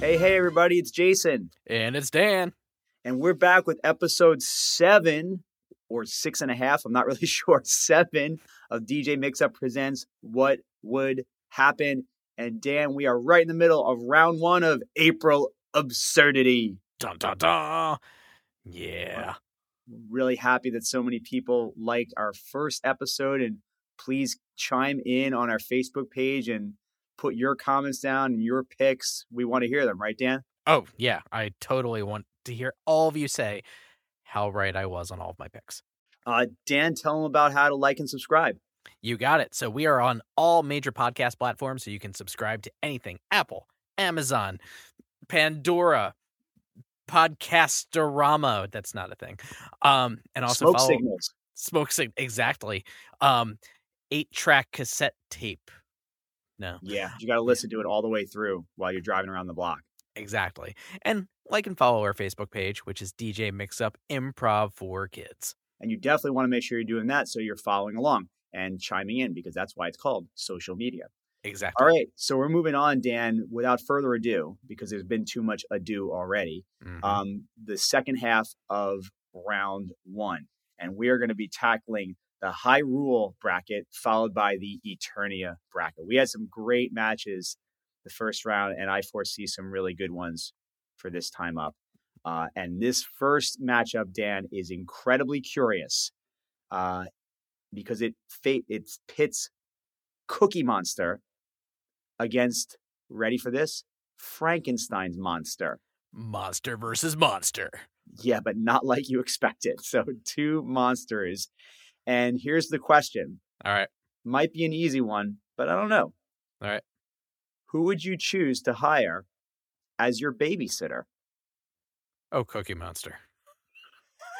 Hey, hey, everybody, it's Jason. And it's Dan. And we're back with episode seven or six and a half. I'm not really sure. Seven of DJ Mixup Presents What Would Happen. And Dan, we are right in the middle of round one of April Absurdity. Dun, dun, dun. Yeah. Really happy that so many people liked our first episode. And please chime in on our Facebook page and put your comments down and your picks. We want to hear them, right, Dan? Oh, yeah. I totally want to hear all of you say how right I was on all of my picks. Uh, Dan, tell them about how to like and subscribe. You got it. So we are on all major podcast platforms, so you can subscribe to anything Apple, Amazon, Pandora, Podcastorama. That's not a thing. Um, and also Smoke follow signals. smoke sig- exactly. Um, eight track cassette tape. No, Yeah, you got to listen to it all the way through while you're driving around the block. exactly. And like and follow our Facebook page, which is DJ Mix Up Improv for Kids. And you definitely want to make sure you're doing that so you're following along and chiming in because that's why it's called social media. Exactly. All right, so we're moving on, Dan, without further ado, because there's been too much ado already. Mhm. Um, the second half of round one. And we are going to be tackling the Hyrule bracket, followed by the Eternia bracket. We had some great matches the first round, and I foresee some really good ones for this time up. Uh, and this first matchup, Dan, is incredibly curious uh, because it fa- it pits Cookie Monster against, ready for this, Frankenstein's monster. monster versus monster. Yeah, but not like you expected. So two monsters. And here's the question. All right. Might be an easy one, but I don't know. All right. Who would you choose to hire as your babysitter? Oh, Cookie Monster.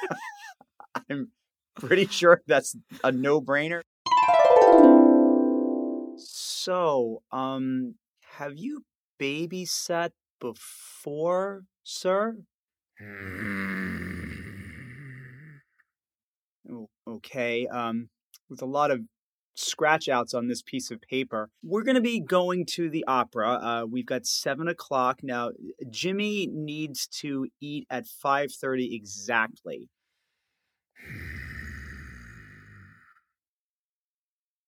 I'm pretty sure that's a no-brainer. So, um, have you babysat before, sir? O- Okay. Um, with a lot of scratch outs on this piece of paper, we're going to be going to the opera. Uh, we've got seven o'clock now. Jimmy needs to eat at five thirty exactly,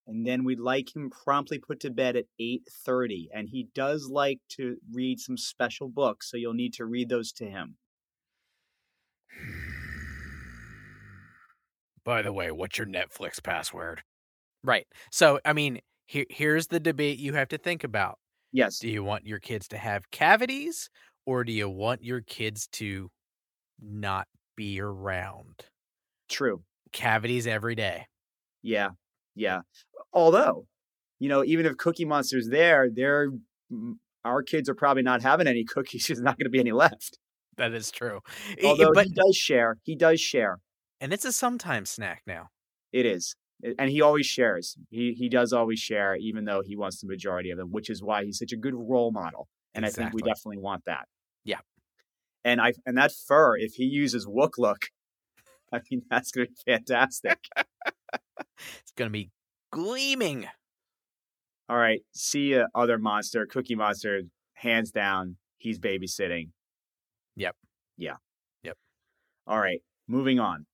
and then we'd like him promptly put to bed at eight thirty. And he does like to read some special books, so you'll need to read those to him. By the way, what's your Netflix password? Right. So, I mean, here here's the debate you have to think about. Yes. Do you want your kids to have cavities or do you want your kids to not be around? True. Cavities every day. Yeah, yeah. Although, you know, even if Cookie Monster's there, they're our kids are probably not having any cookies. There's not going to be any left. That is true. Although but he does share, he does share. And it's a sometimes snack now. It is, and he always shares. He he does always share, even though he wants the majority of them, which is why he's such a good role model. And I think we definitely want that. Yeah. And I and that fur, if he uses Wook look, I mean that's going to be fantastic. It's going to be gleaming. All right, see ya, other monster, Cookie Monster, hands down, he's babysitting. Yep. Yeah. Yep. All right, moving on.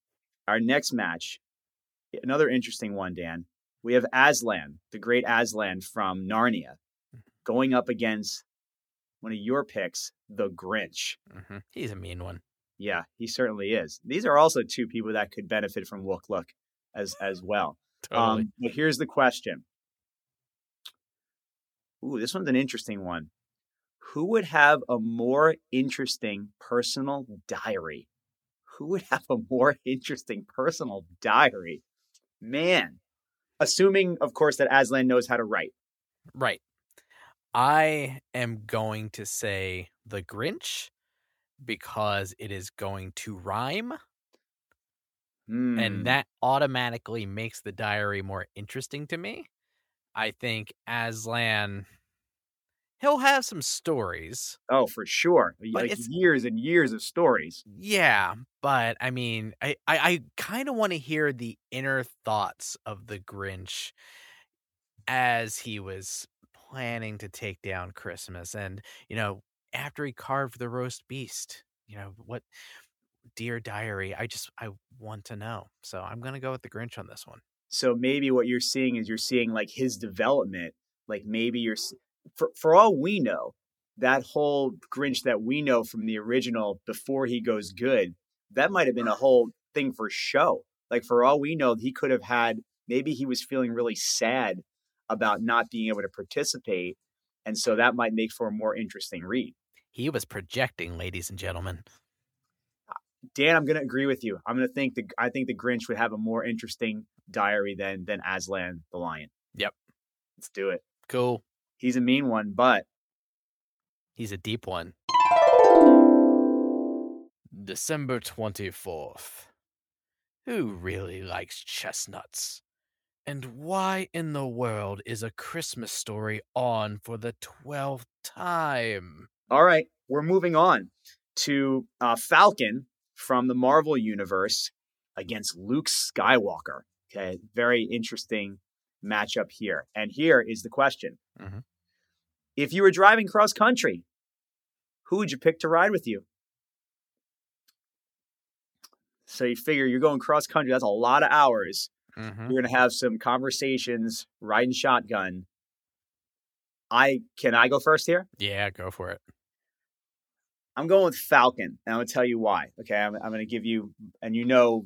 Our next match, another interesting one, Dan. We have Aslan, the great Aslan from Narnia, going up against one of your picks, the Grinch. hmm He's a mean one. Yeah, he certainly is. These are also two people that could benefit from Wook Look as as well. Totally. Um, but here's the question. Ooh, this one's an interesting one. Who would have a more interesting personal diary? Who would have a more interesting personal diary? Man, assuming, of course, that Aslan knows how to write. Right. I am going to say the Grinch because it is going to rhyme Hmm. and that automatically makes the diary more interesting to me. I think Aslan he'll have some stories. oh, for sure, But like years and years of stories. Yeah, but I mean, I I, I kind of want to hear the inner thoughts of the Grinch as he was planning to take down Christmas and, you know, after he carved the roast beast? You know, what dear diary? I just I want to know. So I'm gonna go with the Grinch on this one. So maybe what you're seeing is you're seeing like his development. Like maybe you're for for all we know, that whole Grinch that we know from the original before he goes good, that might have been a whole thing for show. Like for all we know, he could have had maybe he was feeling really sad about not being able to participate. And so that might make for a more interesting read. He was projecting, ladies and gentlemen. Ah, Dan, I'm going to agree with you. I'm going to think the I think the Grinch would have a more interesting diary than than Aslan the lion. Yep. Let's do it. Cool. He's a mean one, but he's a deep one. December 24th. Who really likes chestnuts? And why in the world is a Christmas story on for the 12th time? All right, we're moving on to uh, Falcon from the Marvel Universe against Luke Skywalker. Okay, very interesting matchup here. And here is the question mm-hmm. If you were driving cross country, who would you pick to ride with you? So you figure you're going cross country, that's a lot of hours. Mm-hmm. You're going to have some conversations, riding shotgun. I can I go first here? Yeah, go for it. I'm going with Falcon, and I'm going to tell you why. Okay, I'm, I'm going to give you, and you know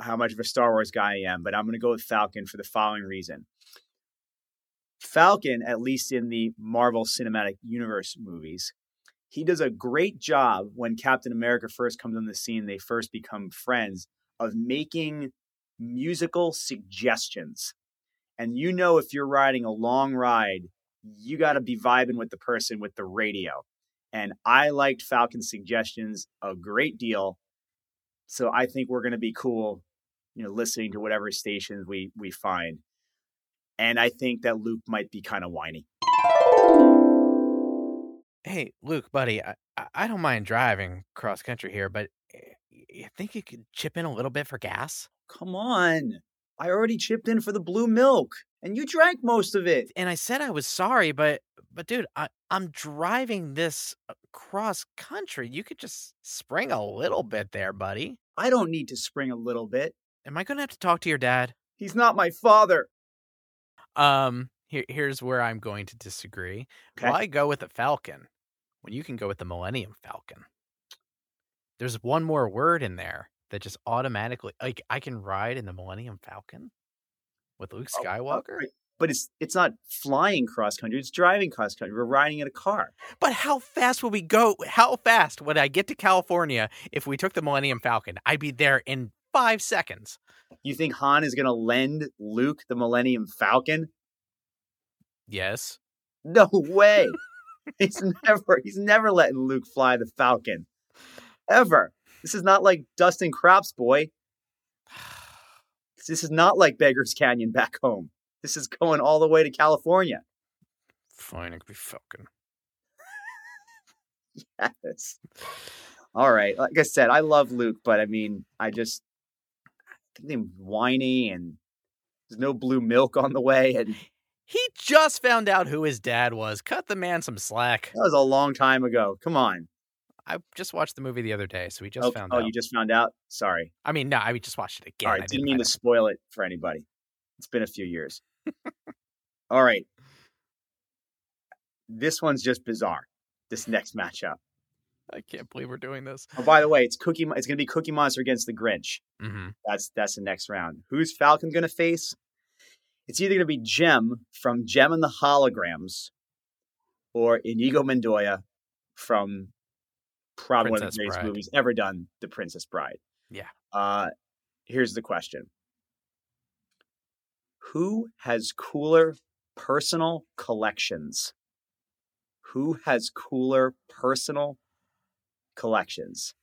how much of a Star Wars guy I am, but I'm going to go with Falcon for the following reason. Falcon, at least in the Marvel Cinematic Universe movies, he does a great job when Captain America first comes on the scene, they first become friends, of making musical suggestions. And you know, if you're riding a long ride, you got to be vibing with the person with the radio. And I liked Falcon's suggestions a great deal. So I think we're going to be cool, you know, listening to whatever stations we we find. And I think that Luke might be kind of whiny. Hey, Luke, buddy, I, I don't mind driving cross country here, but eh, you think you could chip in a little bit for gas? Come on. I already chipped in for the blue milk and you drank most of it. And I said I was sorry, but but dude, I, I'm driving this uh, cross country. You could just spring a little bit there, buddy. I don't need to spring a little bit. Am I gonna have to talk to your dad? He's not my father. Um, here, here's where I'm going to disagree. Okay. Why go with the Falcon when you can go with the Millennium Falcon? There's one more word in there that just automatically like I can ride in the Millennium Falcon with Luke oh, Skywalker. Oh, but it's it's not flying cross country; it's driving cross country. We're riding in a car. But how fast would we go? How fast would I get to California if we took the Millennium Falcon? I'd be there in five seconds. You think Han is going to lend Luke the Millennium Falcon? Yes. No way. he's never he's never letting Luke fly the Falcon. Ever. This is not like Dustin Crops boy. This is not like Beggars Canyon back home. This is going all the way to California. Fine, it could be Falcon. yes. All right. Like I said, I love Luke, but I mean, I just I him whiny and there's no blue milk on the way and he just found out who his dad was. Cut the man some slack. That was a long time ago. Come on. I just watched the movie the other day, so we just oh, found oh, out. Oh, you just found out? Sorry. I mean, no, I just watched it again. All right, didn't, didn't mean to spoil it for anybody. It's been a few years. All right. This one's just bizarre. This next matchup. I can't believe we're doing this. Oh, by the way, it's Cookie. It's going to be Cookie Monster against the Grinch. Mm-hmm. That's that's the next round. Who's Falcon going to face? It's either going to be Jem from Jem and the Holograms, or Inigo Montoya from probably Princess one of the greatest Bride. movies ever done, The Princess Bride. Yeah. Uh, here's the question Who has cooler personal collections? Who has cooler personal collections?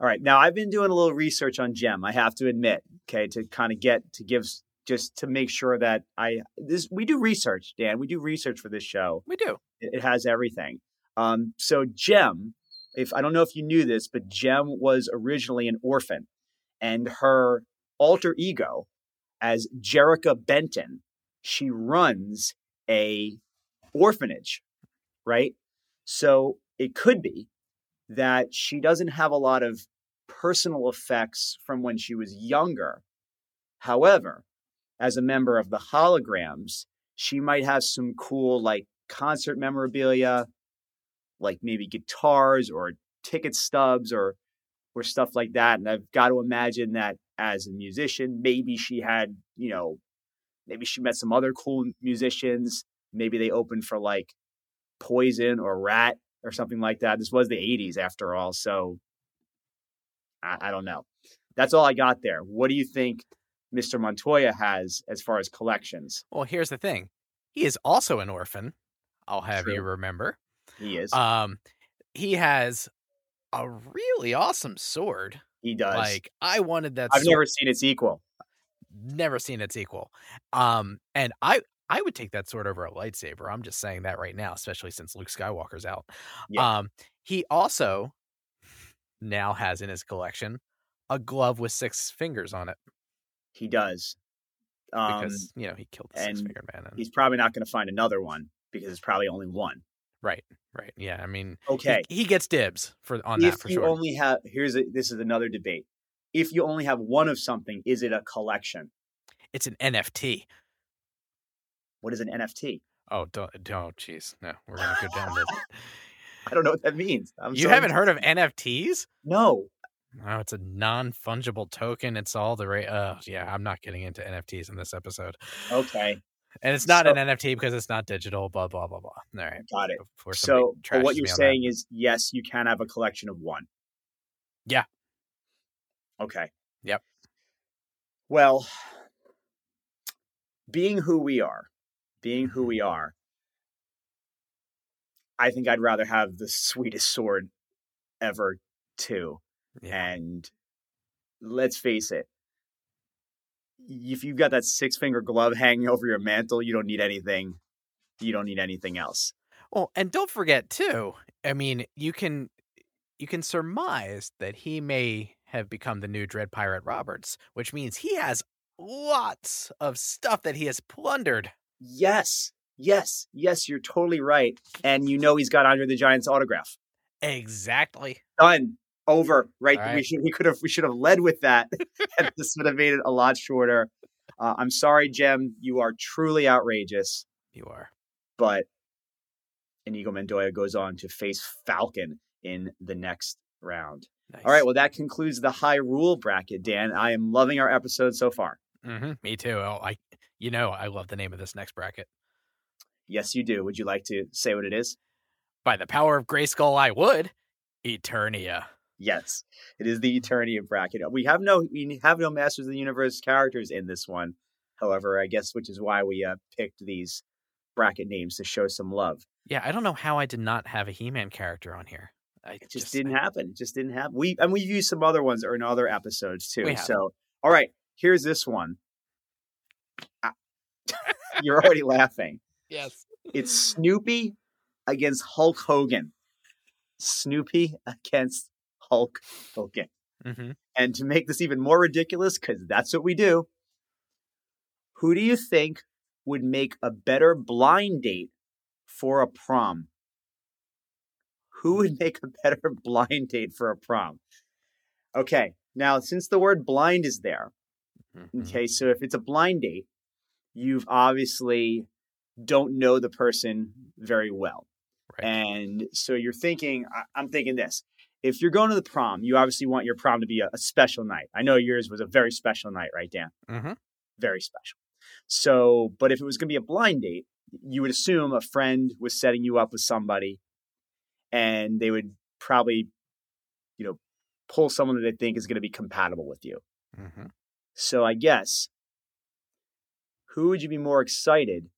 All right. Now, I've been doing a little research on Jem. I have to admit, okay, to kind of get to give just to make sure that I this we do research, Dan. We do research for this show. We do. It, it has everything. Um, so Jem, if I don't know if you knew this, but Jem was originally an orphan, and her alter ego, as Jerrica Benton, she runs a orphanage, right? So it could be that she doesn't have a lot of personal effects from when she was younger. However, as a member of the holograms, she might have some cool like concert memorabilia, like maybe guitars or ticket stubs or or stuff like that. And I've got to imagine that as a musician, maybe she had, you know, maybe she met some other cool musicians. Maybe they opened for like Poison or Ratt or something like that. This was the 80s after all. So I, I don't know. That's all I got there. What do you think Mr. Montoya has as far as collections? Well, here's the thing. He is also an orphan. I'll have True. you remember. He is. Um, he has a really awesome sword. He does. Like I wanted that. I've sword. never seen its equal. Never seen its equal. Um, and I I would take that sword over a lightsaber. I'm just saying that right now, especially since Luke Skywalker's out. Yeah. Um, he also now has in his collection a glove with six fingers on it. He does. Um, because you know he killed the six fingered man. And... He's probably not going to find another one because it's probably only one. Right, right. Yeah, I mean, okay, he, he gets dibs for on if that for you sure. only have here's a, this is another debate. If you only have one of something, is it a collection? It's an NFT. What is an NFT? Oh, don't, don't, jeez, no, we're gonna go down this. I don't know what that means. I'm you haven't heard of NFTs? No. Oh, it's a non fungible token. It's all the right. Uh, yeah, I'm not getting into NFTs in this episode. Okay. And it's not so, an NFT because it's not digital, blah, blah, blah, blah. All right. Got it. So what you're saying that. is, yes, you can have a collection of one. Yeah. Okay. Yep. Well, being who we are, being who we are, I think I'd rather have the sweetest sword ever, too. Yeah. And let's face it, if you've got that six finger glove hanging over your mantle, you don't need anything. You don't need anything else. Well, and don't forget too. I mean, you can you can surmise that he may have become the new Dread Pirate Roberts, which means he has lots of stuff that he has plundered. Yes, yes, yes. You're totally right, and you know he's got Andre the Giant's autograph. Exactly. Done over. Right? right. We should we could have we should have led with that, and this would have made it a lot shorter. Uh, I'm sorry, Jem. You are truly outrageous. You are. But Inigo Montoya goes on to face Falcon in the next round. Nice. All right. Well, that concludes the Hyrule bracket, Dan. I am loving our episode so far. Mm-hmm. Me too. Oh, I, you know, I love the name of this next bracket. Yes, you do. Would you like to say what it is? By the power of Grayskull, I would. Eternia. Yes, it is the Eternia bracket. We have no we have no Masters of the Universe characters in this one. However, I guess which is why we uh, picked these bracket names to show some love. Yeah, I don't know how I did not have a He-Man character on here. I it just, just didn't I... happen. It just didn't happen. We and we've used some other ones or in other episodes too. So, all right, here's this one. You're already laughing. Yes. It's Snoopy against Hulk Hogan. Snoopy against Hulk Hogan. Mm-hmm. And to make this even more ridiculous, because that's what we do, who do you think would make a better blind date for a prom? Who would make a better blind date for a prom? Okay, now since the word blind is there, mm-hmm. okay, so if it's a blind date, you've obviously don't know the person very well. Right. And so you're thinking, I'm thinking this if you're going to the prom, you obviously want your prom to be a, a special night. I know yours was a very special night, right, Dan? Mm-hmm. Very special. So, but if it was going to be a blind date, you would assume a friend was setting you up with somebody and they would probably, you know, pull someone that they think is going to be compatible with you. Mm-hmm. So I guess, who would you be more excited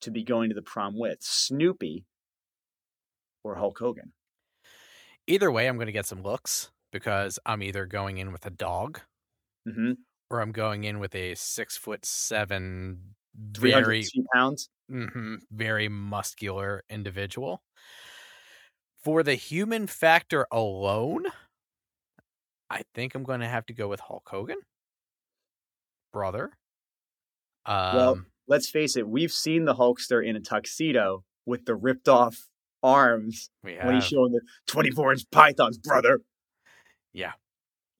to be going to the prom with? Snoopy or Hulk Hogan? Either way, I'm going to get some looks because I'm either going in with a dog mm-hmm. or I'm going in with a six foot seven, very pounds, mm-hmm, very muscular individual. For the human factor alone, I think I'm going to have to go with Hulk Hogan, brother. Um, well, let's face it, we've seen the Hulkster in a tuxedo with the ripped off arms when he's showing the 24 inch pythons, brother. Yeah.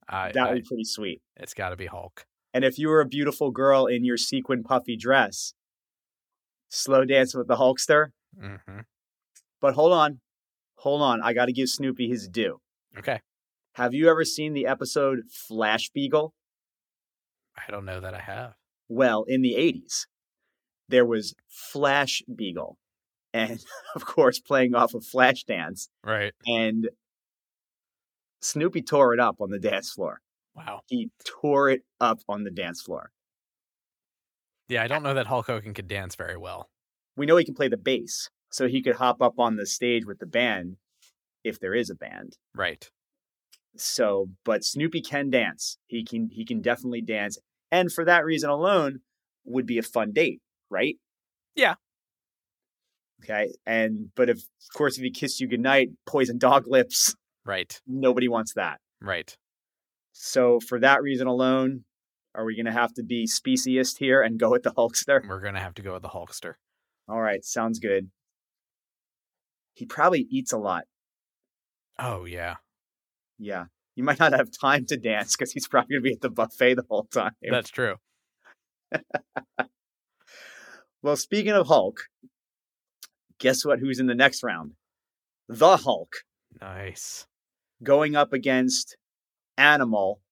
I, That would be pretty sweet. it's got to be Hulk. And if you were a beautiful girl in your sequin puffy dress, slow dance with the Hulkster. hmm But hold on, hold on. I got to give Snoopy his due. Okay. Have you ever seen the episode Flash Beagle? I don't know that I have. Well, in the 80s, there was Flash Beagle. And of course, playing off of Flashdance. Right. And Snoopy tore it up on the dance floor. Wow. He tore it up on the dance floor. Yeah, I don't know that Hulk Hogan could dance very well. We know he can play the bass, so he could hop up on the stage with the band if there is a band. Right. So, but Snoopy can dance. He can he can definitely dance, and for that reason alone, would be a fun date, right? Yeah. Okay, and but if of course if he kissed you goodnight, poison dog lips, Right. nobody wants that. Right. So for that reason alone, are we going to have to be speciest here and go with the Hulkster? We're going to have to go with the Hulkster. All right, sounds good. He probably eats a lot. Oh, yeah. Yeah. You might not have time to dance because he's probably going to be at the buffet the whole time. That's true. Well, speaking of Hulk, guess what? Who's in the next round? The Hulk Nice. going up against Animal,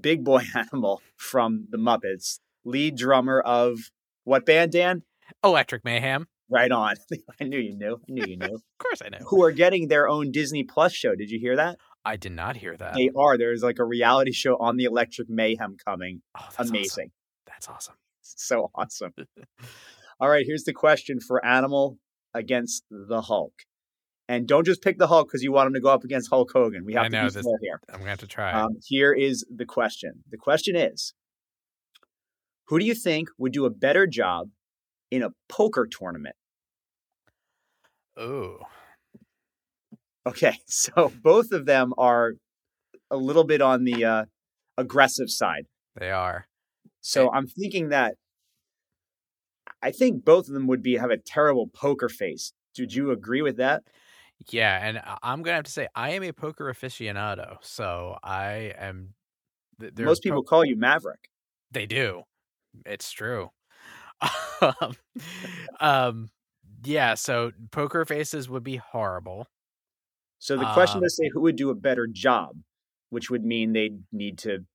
Big Boy Animal from the Muppets, lead drummer of what band, Dan? Electric Mayhem. Right on. I knew you knew. I knew you knew. Of course I know. Who are getting their own Disney Plus show. Did you hear that? I did not hear that. They are. There's like a reality show on the Electric Mayhem coming. Oh, that's Amazing. Awesome. That's awesome. So awesome. All right, here's the question for Animal against the Hulk. And don't just pick the Hulk because you want him to go up against Hulk Hogan. We have I to know, be this- here. I'm going to have to try. Um, here is the question. The question is Who do you think would do a better job in a poker tournament? oh, Okay, so both of them are a little bit on the uh, aggressive side. they are. So I'm thinking that I think both of them would be have a terrible poker face. Did you agree with that? Yeah, and I'm going to have to say I am a poker aficionado, so I am. Most people po- call you Maverick. they do. It's true. um, um, yeah. So poker faces would be horrible. So the question is say who would do a better job, which would mean they'd need to,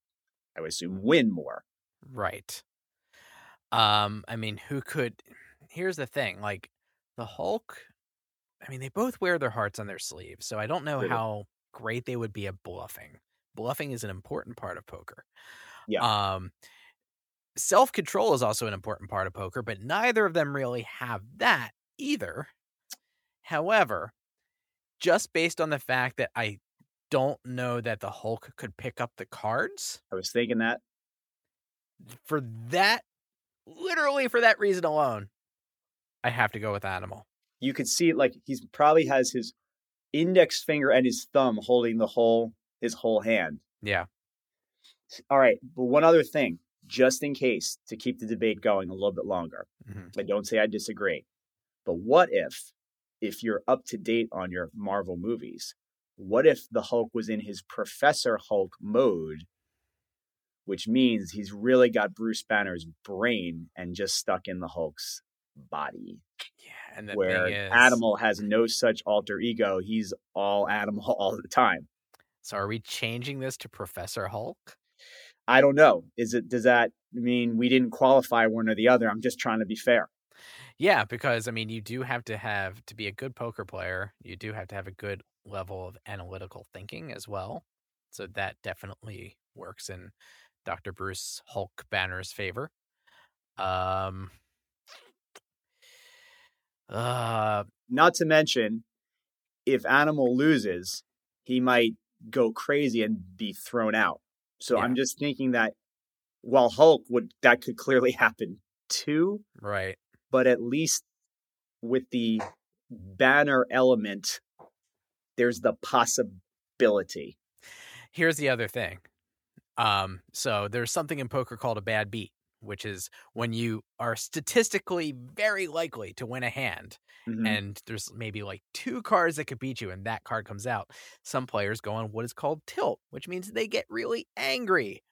I would assume, win more. Right. Um, I mean, who could here's the thing, like the Hulk, I mean, they both wear their hearts on their sleeves, so I don't know do. how great they would be at bluffing. Bluffing is an important part of poker. Yeah. Um self-control is also an important part of poker, but neither of them really have that either. However, just based on the fact that I don't know that the Hulk could pick up the cards, I was thinking that. for that literally for that reason alone i have to go with animal You could see it like he's probably has his index finger and his thumb holding the whole his whole hand. yeah All right, but one other thing, just in case to keep the debate going a little bit longer. Mhm. I don't say I disagree. But what if, if you're up to date on your Marvel movies, what if the Hulk was in his Professor Hulk mode, which means he's really got Bruce Banner's brain and just stuck in the Hulk's body, yeah and where is Animal has no such alter ego. He's all Animal all the time. so are we changing this to professor hulk I don't know. Is it does that mean we didn't qualify one or the other? I'm just trying to be fair. Yeah because i mean you do have to have to be a good poker player you do have to have a good level of analytical thinking as well so that definitely works in dr bruce hulk banner's favor um uh Not to mention, if Animal loses, he might go crazy and be thrown out. So Yeah. I'm just thinking that while Hulk would that could clearly happen too, right but at least with the banner element, there's the possibility. here's the other thing. Um, so there's something in poker called a bad beat, which is when you are statistically very likely to win a hand mm-hmm. and there's maybe like two cards that could beat you and that card comes out. Some players go on what is called tilt, which means they get really angry.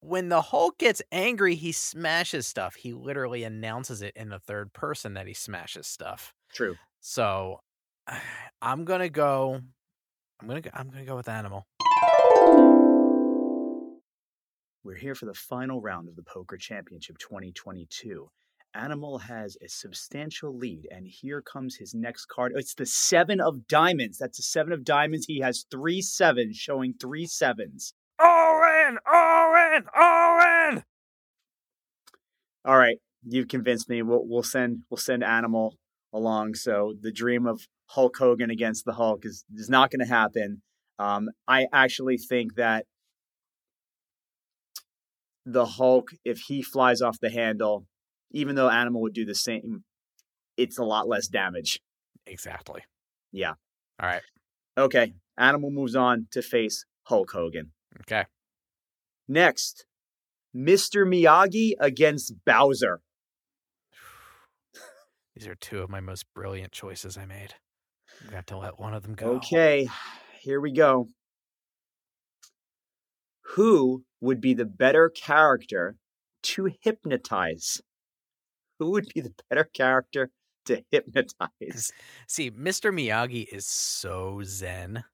When the Hulk gets angry, he smashes stuff. He literally announces it in the third person that he smashes stuff. True. So I'm gonna go. I'm gonna. Go, I'm gonna go with animal. We're here for the final round of the Poker Championship 2022. Animal has a substantial lead, and here comes his next card. It's the seven of diamonds. That's the seven of diamonds. He has three sevens, showing three sevens. All in, all in. All right, you've convinced me. We'll, we'll send we'll send Animal along. So the dream of Hulk Hogan against the Hulk is is not going to happen. Um, I actually think that the Hulk, if he flies off the handle, even though Animal would do the same, it's a lot less damage. Exactly. Yeah. All right. Okay. Animal moves on to face Hulk Hogan. Okay. Next, Mr. Miyagi against Bowser. These are two of my most brilliant choices I made. I got to let one of them go. Okay. Here we go. Who would be the better character to hypnotize? Who would be the better character to hypnotize? See, Mr. Miyagi is so zen.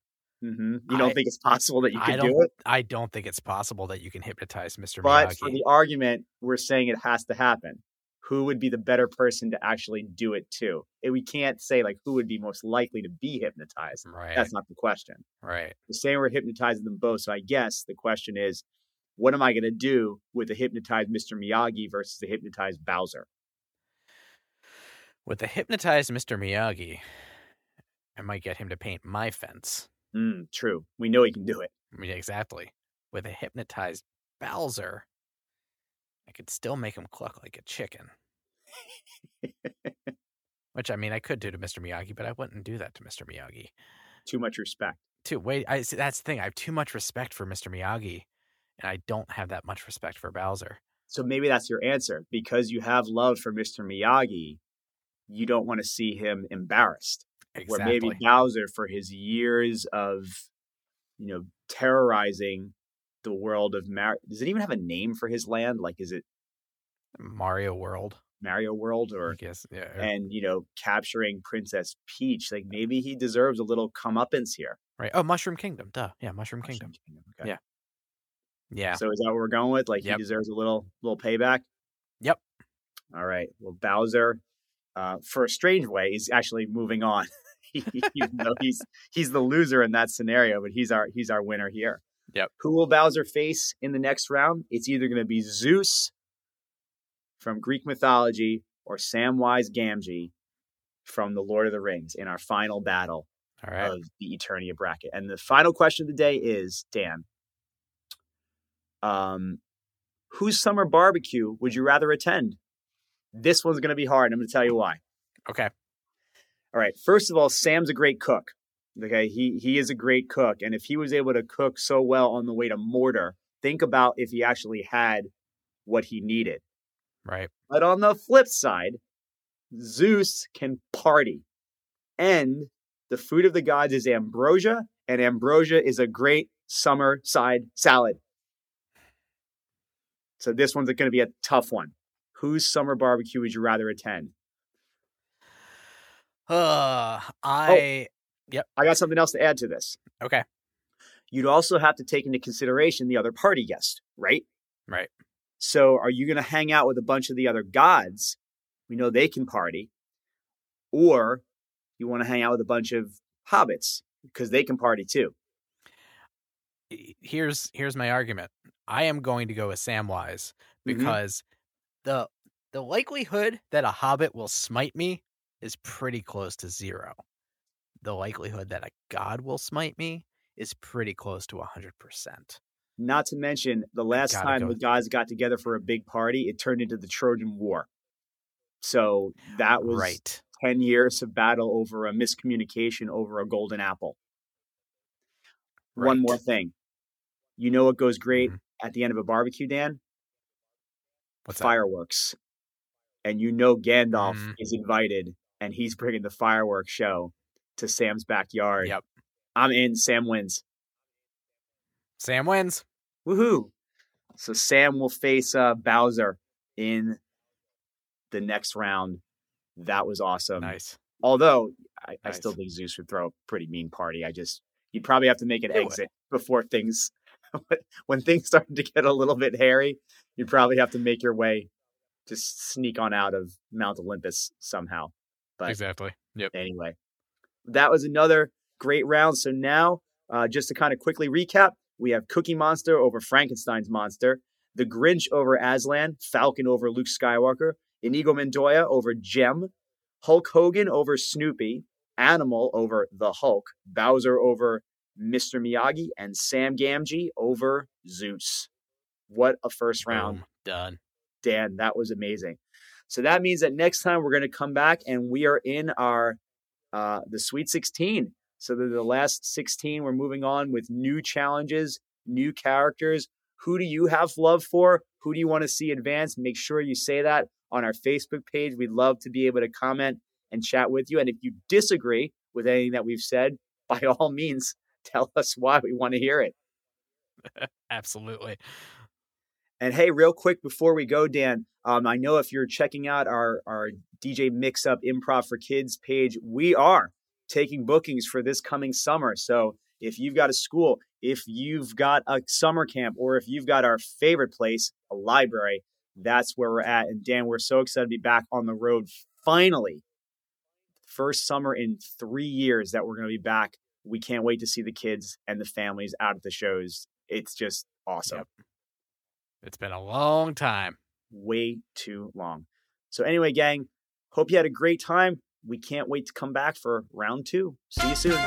Mm-hmm. You don't I, think it's possible that you can do it? I don't think it's possible that you can hypnotize Mr. Miyagi. But Miyagi. for the argument, we're saying it has to happen who would be the better person to actually do it to? And we can't say like who would be most likely to be hypnotized. Right. That's not the question. Right. The same we're hypnotizing them both. So I guess the question is, what am I going to do with a hypnotized Mr. Miyagi versus a hypnotized Bowser? With a hypnotized Mr. Miyagi, I might get him to paint my fence. Mm, true. We know he can do it. I mean, exactly. With a hypnotized Bowser, I could still make him cluck like a chicken. Which I mean, I could do to Mr. Miyagi, but I wouldn't do that to Mr. Miyagi. Too much respect. Too wait, I see, that's the thing. I have too much respect for Mr. Miyagi, and I don't have that much respect for Bowser. So maybe that's your answer because you have love for Mr. Miyagi. You don't want to see him embarrassed. Exactly. Where maybe Bowser, for his years of, you know, terrorizing the world of Mario. Does it even have a name for his land? Like, is it Mario World? Mario World, or I guess, yeah. And you know, capturing Princess Peach. Like, maybe he deserves a little comeuppance here. Right. Oh, Mushroom Kingdom. Duh. Yeah, Mushroom, Mushroom Kingdom. Kingdom. Okay. Yeah. Yeah. So is that what we're going with? Like, yep. he deserves a little little payback. Yep. All right. Well, Bowser, uh, for a strange way, is actually moving on. Though he's he's the loser in that scenario, but he's our he's our winner here. Yep. Who will Bowser face in the next round? It's either going to be Zeus from Greek mythology or Samwise Gamgee from the Lord of the Rings in our final battle of the Eternia bracket. And the final question of the day is Dan, um, whose summer barbecue would you rather attend? This one's going to be hard. I'm going to tell you why. Okay. All right. First of all, Sam's a great cook. Okay, he he is a great cook, and if he was able to cook so well on the way to Mordor, think about if he actually had what he needed. Right. But on the flip side, Zeus can party, and the food of the gods is ambrosia, and ambrosia is a great summer side salad. So this one's going to be a tough one. Whose summer barbecue would you rather attend? Uh, I Yep. I got something else to add to this. Okay. You'd also have to take into consideration the other party guest, right? Right. So are you going to hang out with a bunch of the other gods? We know they can party. Or you want to hang out with a bunch of hobbits because they can party too. Here's here's my argument. I am going to go with Samwise mm-hmm. because mm-hmm. the the likelihood that a hobbit will smite me is pretty close to zero the likelihood that a god will smite me is pretty close to 100%. Not to mention, the last time go the gods got together for a big party, it turned into the Trojan War. So that was right. 10 years of battle over a miscommunication over a golden apple. Right. One more thing. You know what goes great mm-hmm. at the end of a barbecue, Dan? What's fireworks. That? And you know Gandalf mm. is invited and he's bringing the fireworks show to Sam's backyard. Yep. I'm in. Sam wins. Sam wins. Woohoo. So Sam will face uh, Bowser in the next round. That was awesome. Nice. Although I, nice. I still think Zeus would throw a pretty mean party. I just you'd probably have to make an it exit would. before things when things start to get a little bit hairy. You'd probably have to make your way just sneak on out of Mount Olympus somehow. But exactly. Yep. Anyway, that was another great round. So now, uh, just to kind of quickly recap, we have Cookie Monster over Frankenstein's Monster, The Grinch over Aslan, Falcon over Luke Skywalker, Inigo Montoya over Jem, Hulk Hogan over Snoopy, Animal over The Hulk, Bowser over Mr. Miyagi, and Sam Gamgee over Zeus. What a first round. Boom. Done. Dan, that was amazing. So that means that next time we're going to come back and we are in our uh, the Sweet 16. So the, the last 16, we're moving on with new challenges, new characters. Who do you have love for? Who do you want to see advance? Make sure you say that on our Facebook page. We'd love to be able to comment and chat with you. And if you disagree with anything that we've said, by all means, tell us why we want to hear it. Absolutely. And hey, real quick before we go, Dan, um, I know if you're checking out our, our DJ Mix Up Improv for Kids page, we are taking bookings for this coming summer. So if you've got a school, if you've got a summer camp, or if you've got our favorite place, a library, that's where we're at. And Dan, we're so excited to be back on the road finally. First summer in three years that we're going to be back. We can't wait to see the kids and the families out at the shows. It's just awesome. Yep. It's been a long time. Way too long. So, anyway, gang, hope you had a great time. We can't wait to come back for round two. See you soon.